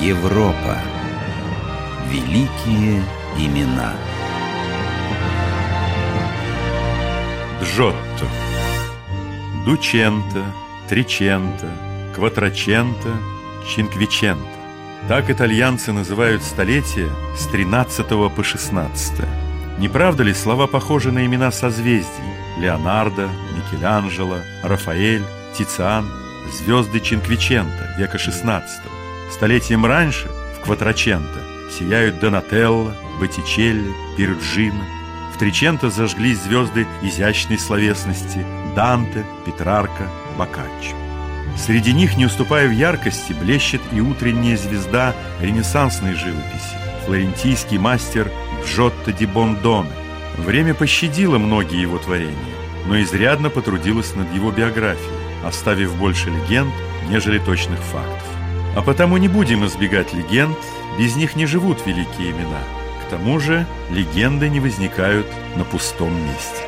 Европа. Великие имена. Джотто. Дученто, Триченто, Кватраченто, Чинквиченто. Так итальянцы называют столетия с 13 по 16. Не правда ли слова похожи на имена созвездий? Леонардо, Микеланджело, Рафаэль, Тициан, звезды Чинквиченто века 16 Столетием раньше, в Кватраченто, сияют Донателло, Боттичелли, Перуджино. В Триченто зажглись звезды изящной словесности Данте, Петрарка, Боккаччо. Среди них, не уступая в яркости, блещет и утренняя звезда ренессансной живописи, флорентийский мастер Джотто ди Бондоне. Время пощадило многие его творения, но изрядно потрудилось над его биографией, оставив больше легенд, нежели точных фактов. А потому не будем избегать легенд, без них не живут великие имена. К тому же легенды не возникают на пустом месте.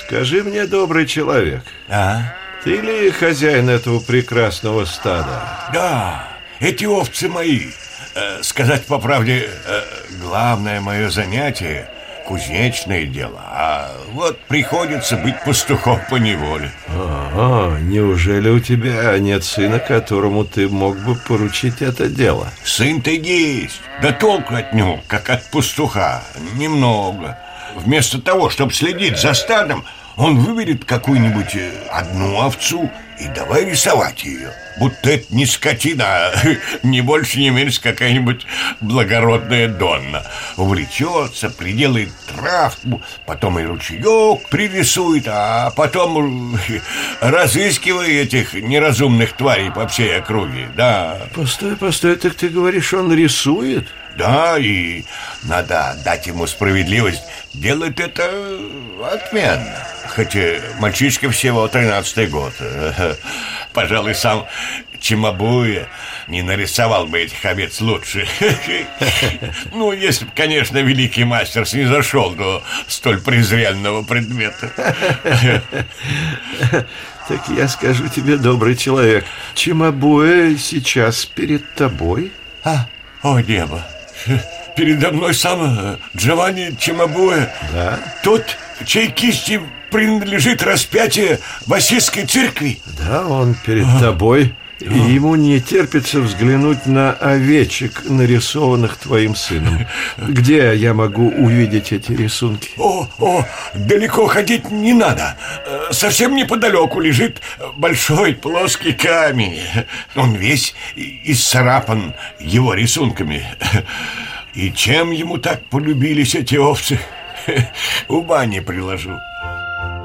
Скажи мне, добрый человек, А? ты ли хозяин этого прекрасного стада? Да, эти овцы мои. Э, сказать по правде, э, главное мое занятие – кузнечное дело. А вот приходится быть пастухом по неволе. Ага, неужели у тебя нет сына, которому ты мог бы поручить это дело? Сын-то есть, да толку от него, как от пастуха, немного. Вместо того, чтобы следить за стадом, он выберет какую-нибудь э, одну овцу и давай рисовать ее. Будто это не скотина, а не больше, не меньше какая-нибудь благородная Донна. Увлечется, приделает травку, потом и ручеек пририсует, а потом разыскивая этих неразумных тварей по всей округе. Да, Постой, постой, так ты говоришь, он рисует? да, и надо отдать ему справедливость. Делает это отменно. Хотя мальчишка всего 13 год. Пожалуй, сам Чимабуя не нарисовал бы этих овец лучше. Ну, если бы, конечно, великий мастер снизошел до столь презренного предмета. Так я скажу тебе, добрый человек, Чимабуэ сейчас перед тобой? А, о небо! Передо мной сам э, Джованни Чимабуэ. Да. Тот, чьей кисти принадлежит распятие в Осийской церкви. Да, он перед тобой. И ему не терпится взглянуть на овечек, нарисованных твоим сыном. Где я могу увидеть эти рисунки? О, о, далеко ходить не надо. Э, Совсем неподалеку лежит большой плоский камень. Он весь исцарапан его рисунками. И чем ему так полюбились эти овцы? Ума не приложу.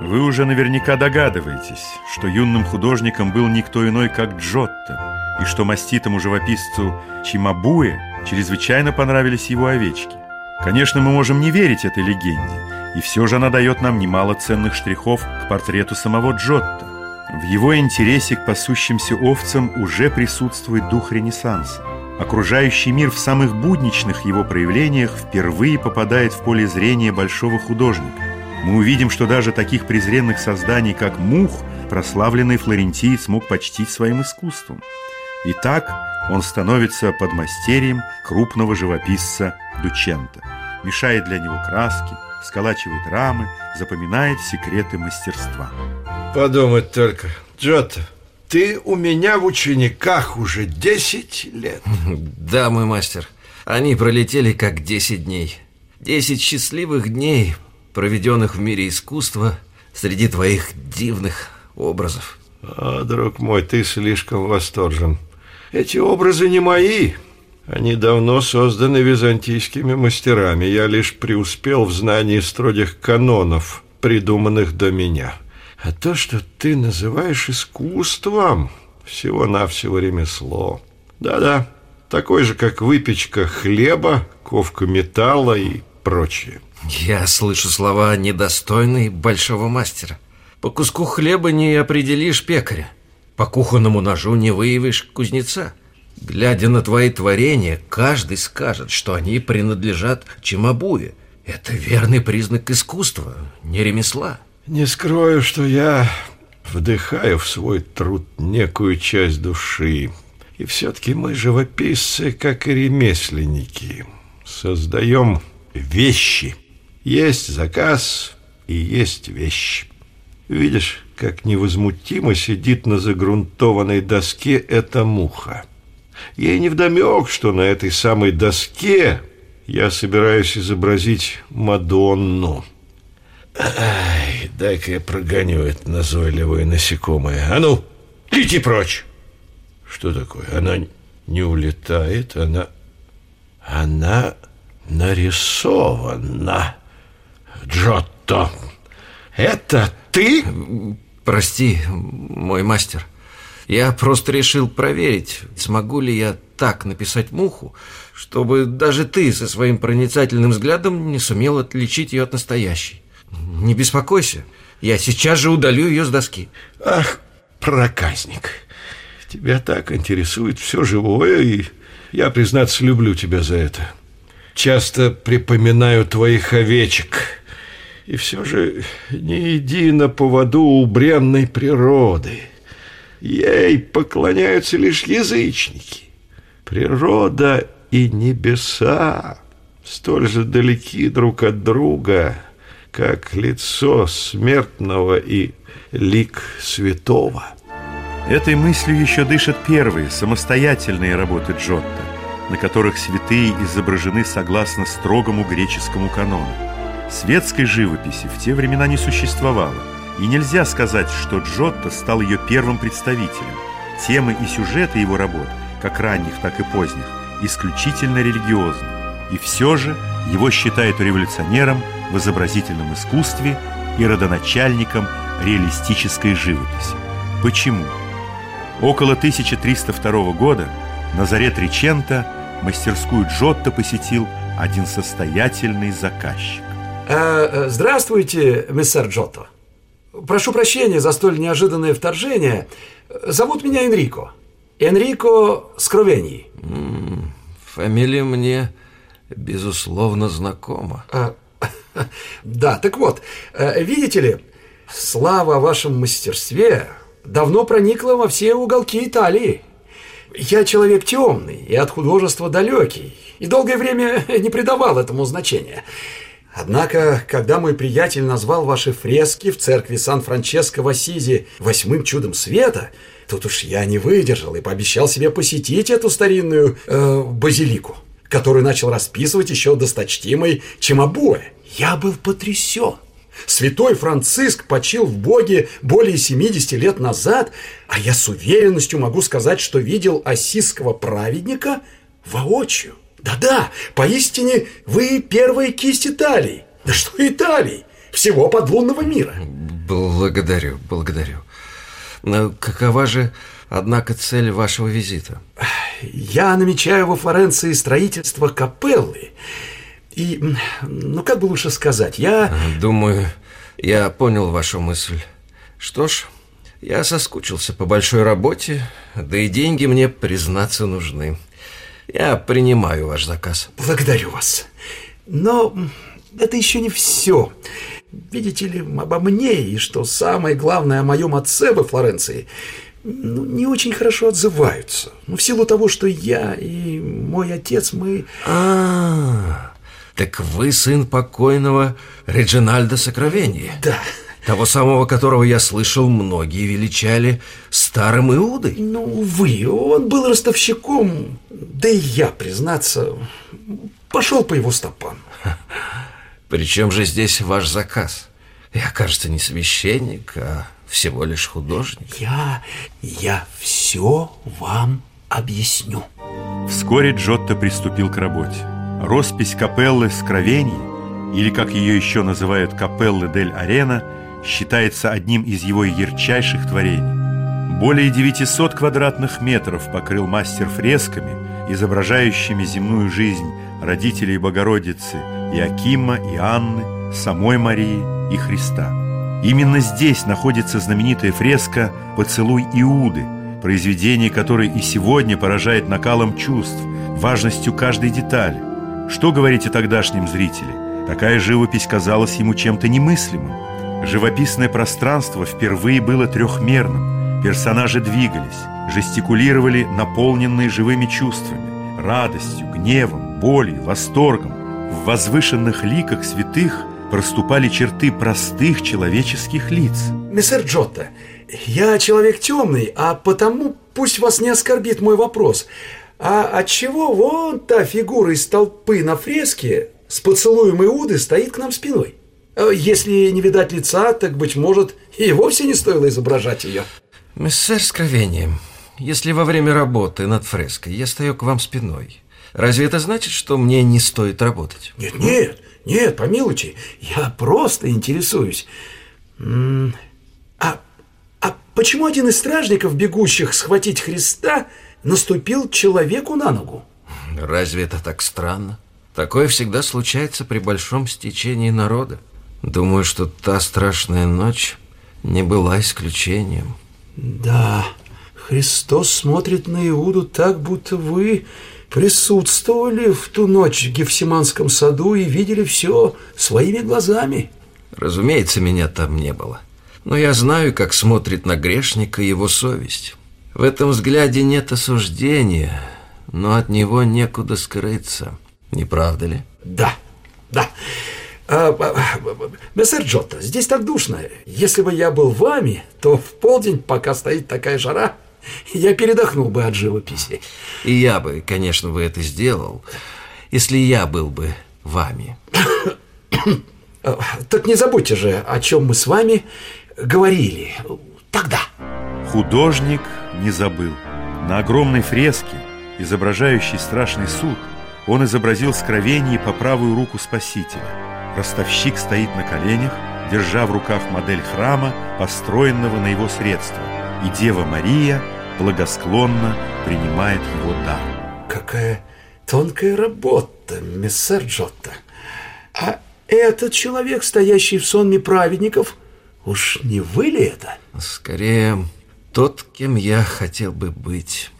Вы уже наверняка догадываетесь, что юным художником был никто иной, как Джотто, и что маститому живописцу Чимабуэ чрезвычайно понравились его овечки. Конечно, мы можем не верить этой легенде, и все же она дает нам немало ценных штрихов к портрету самого Джотто. В его интересе к пасущимся овцам уже присутствует дух Ренессанса. Окружающий мир в самых будничных его проявлениях впервые попадает в поле зрения большого художника. Мы увидим, что даже таких презренных созданий, как мух, прославленный флорентиец мог почтить своим искусством. Итак, он становится подмастерьем крупного живописца Дученто. Мешает для него краски, сколачивает рамы, запоминает секреты мастерства. Подумать только. Джотто, ты у меня в учениках уже 10 лет. Да, мой мастер. Они пролетели как 10 дней. 10 счастливых дней, проведенных в мире искусства среди твоих дивных образов. А, друг мой, ты слишком восторжен. Эти образы не мои. Они давно созданы византийскими мастерами. Я лишь преуспел в знании строгих канонов, придуманных до меня. А то, что ты называешь искусством, всего-навсего ремесло. Да-да, такой же, как выпечка хлеба, ковка металла и прочее. Я слышу слова недостойные большого мастера. По куску хлеба не определишь пекаря. По кухонному ножу не выявишь кузнеца. Глядя на твои творения, каждый скажет, что они принадлежат Чимабуе. Это верный признак искусства, не ремесла. Не скрою, что я вдыхаю в свой труд некую часть души. И все-таки мы живописцы, как и ремесленники, создаем вещи. Есть заказ и есть вещь. Видишь, как невозмутимо сидит на загрунтованной доске эта муха. Ей невдомек, что на этой самой доске я собираюсь изобразить Мадонну. Ай, дай-ка я прогоню это назойливое насекомое. А ну, лети прочь! Что такое? Она не улетает, она... Она нарисована. Джотто, это ты? Прости, мой мастер. Я просто решил проверить, смогу ли я так написать муху, чтобы даже ты со своим проницательным взглядом не сумел отличить ее от настоящей. Не беспокойся, я сейчас же удалю ее с доски. Ах, проказник, тебя так интересует все живое, и я, признаться, люблю тебя за это. Часто припоминаю твоих овечек, и все же не иди на поводу у бренной природы. Ей поклоняются лишь язычники. Природа и небеса столь же далеки друг от друга, как лицо смертного и лик святого. Этой мыслью еще дышат первые, самостоятельные работы Джотто, на которых святые изображены согласно строгому греческому канону. Светской живописи в те времена не существовало, и нельзя сказать, что Джотто стал ее первым представителем. Темы и сюжеты его работ, как ранних, так и поздних, исключительно религиозны. И все же его считают революционером в изобразительном искусстве и родоначальником реалистической живописи. Почему? Около 1302 года на заре Тричента мастерскую Джотто посетил один состоятельный заказчик. Э, э, здравствуйте, мистер Джотто. Прошу прощения за столь неожиданное вторжение. Зовут меня Энрико. Энрико Скровений. Фамилия мне, безусловно, знакома. А, да, так вот, э, видите ли, слава о вашем мастерстве давно проникла во все уголки Италии. Я человек темный и от художества далекий, и долгое время не придавал этому значения. Однако, когда мой приятель назвал ваши фрески в церкви Сан-Франческо в Ассизи восьмым чудом света, тут уж я не выдержал и пообещал себе посетить эту старинную э, базилику, которую начал расписывать еще досточтимый Чемабуэ. Я был потрясен. Святой Франциск почил в Боге более 70 лет назад, а я с уверенностью могу сказать, что видел ассизского праведника воочию. Да-да, поистине вы первая кисть Италии. Да что Италии? Всего подлунного мира. Благодарю, благодарю. Но какова же, однако, цель вашего визита? Я намечаю во Флоренции строительство капеллы. И, ну как бы лучше сказать, я... Думаю, я понял вашу мысль. Что ж, я соскучился по большой работе, да и деньги мне, признаться, нужны. Я принимаю ваш заказ. Благодарю вас. Но это еще не все. Видите ли, обо мне и, что самое главное, о моем отце во Флоренции ну, не очень хорошо отзываются. Ну, в силу того, что я и мой отец, мы... А, -а, -а так вы сын покойного Реджинальда Сокровения? Да. Того самого, которого я слышал, многие величали старым Иудой. Ну, увы, он был ростовщиком, да и я, признаться, пошел по его стопам. Причем же здесь ваш заказ? Я, кажется, не священник, а всего лишь художник. Я, я все вам объясню. Вскоре Джотто приступил к работе. Роспись капеллы Скровений, или как ее еще называют капеллы дель Арена – считается одним из его ярчайших творений. Более 900 квадратных метров покрыл мастер фресками, изображающими земную жизнь родителей Богородицы Иакима и Анны, самой Марии и Христа. Именно здесь находится знаменитая фреска «Поцелуй Иуды», произведение которой и сегодня поражает накалом чувств, важностью каждой детали. Что говорить о тогдашнем зрителе? Такая живопись казалась ему чем-то немыслимым. Живописное пространство впервые было трехмерным, персонажи двигались, жестикулировали наполненные живыми чувствами, радостью, гневом, болью, восторгом. В возвышенных ликах святых проступали черты простых человеческих лиц. Мессер Джотто, я человек темный, а потому пусть вас не оскорбит мой вопрос. А отчего вон та фигура из толпы на фреске с поцелуем Иуды стоит к нам спиной? Э, Если не видать лица, так, быть может, и вовсе не стоило изображать ее. Мессер Скровение, если во время работы над фреской я стою к вам спиной, разве это значит, что мне не стоит работать? Нет, нет, нет, помилуйте, я просто интересуюсь. А, а почему один из стражников, бегущих схватить Христа, наступил человеку на ногу? Разве это так странно? Такое всегда случается при большом стечении народа. Думаю, что та страшная ночь не была исключением. Да, Христос смотрит на Иуду так, будто вы присутствовали в ту ночь в Гефсиманском саду и видели все своими глазами. Разумеется, меня там не было. Но я знаю, как смотрит на грешника его совесть. В этом взгляде нет осуждения, но от него некуда скрыться. Не правда ли? Да, да. А, а, Мессер Джотто, здесь так душно. Если бы я был вами, то в полдень, пока стоит такая жара, я передохнул бы от живописи. И я бы, конечно, бы это сделал, если я был бы вами. А, Так не забудьте же, о чем мы с вами говорили тогда. Художник не забыл. На огромной фреске, изображающей страшный суд, он изобразил скровение по правую руку Спасителя. Ростовщик стоит на коленях, держа в руках модель храма, построенного на его средства, и Дева Мария благосклонно принимает его дар. Какая тонкая работа, мессер Джотто. А этот человек, стоящий в сонме праведников, уж не вы ли это? Скорее, тот, кем я хотел бы быть.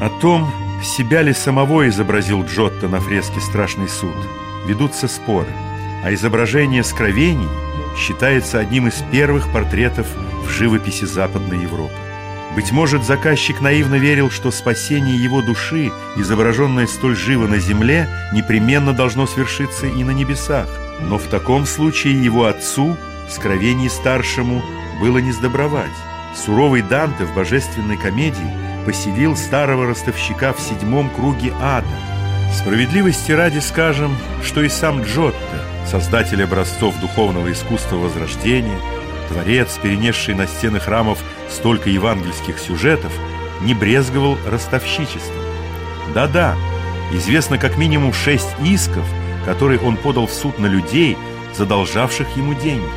О том, себя ли самого изобразил Джотто на фреске «Страшный суд», ведутся споры, а изображение скровений считается одним из первых портретов в живописи Западной Европы. Быть может, заказчик наивно верил, что спасение его души, изображенное столь живо на земле, непременно должно свершиться и на небесах. Но в таком случае его отцу, скровении старшему, было не сдобровать. Суровый Данте в божественной комедии поселил старого ростовщика в седьмом круге ада. Справедливости ради скажем, что и сам Джотто, создатель образцов духовного искусства Возрождения, творец, перенесший на стены храмов столько евангельских сюжетов, не брезговал ростовщичеством. Да-да, известно как минимум шесть исков, которые он подал в суд на людей, задолжавших ему деньги.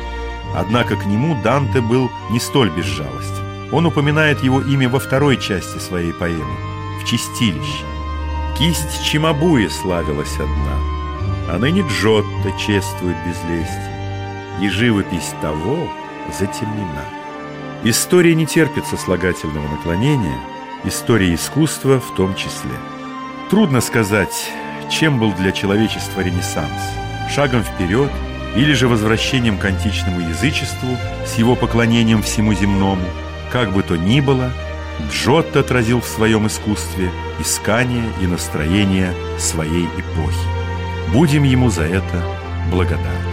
Однако к нему Данте был не столь безжалостен. Он упоминает его имя во второй части своей поэмы, в «Чистилище». Кисть Чимабуи славилась одна, а ныне Джотто чествует безлестие, и живопись того затемнена. История не терпит сослагательного наклонения, история искусства в том числе. Трудно сказать, чем был для человечества Ренессанс – шагом вперед или же возвращением к античному язычеству с его поклонением всему земному. Как бы то ни было, Джотто отразил в своем искусстве искание и настроение своей эпохи. Будем ему за это благодарны.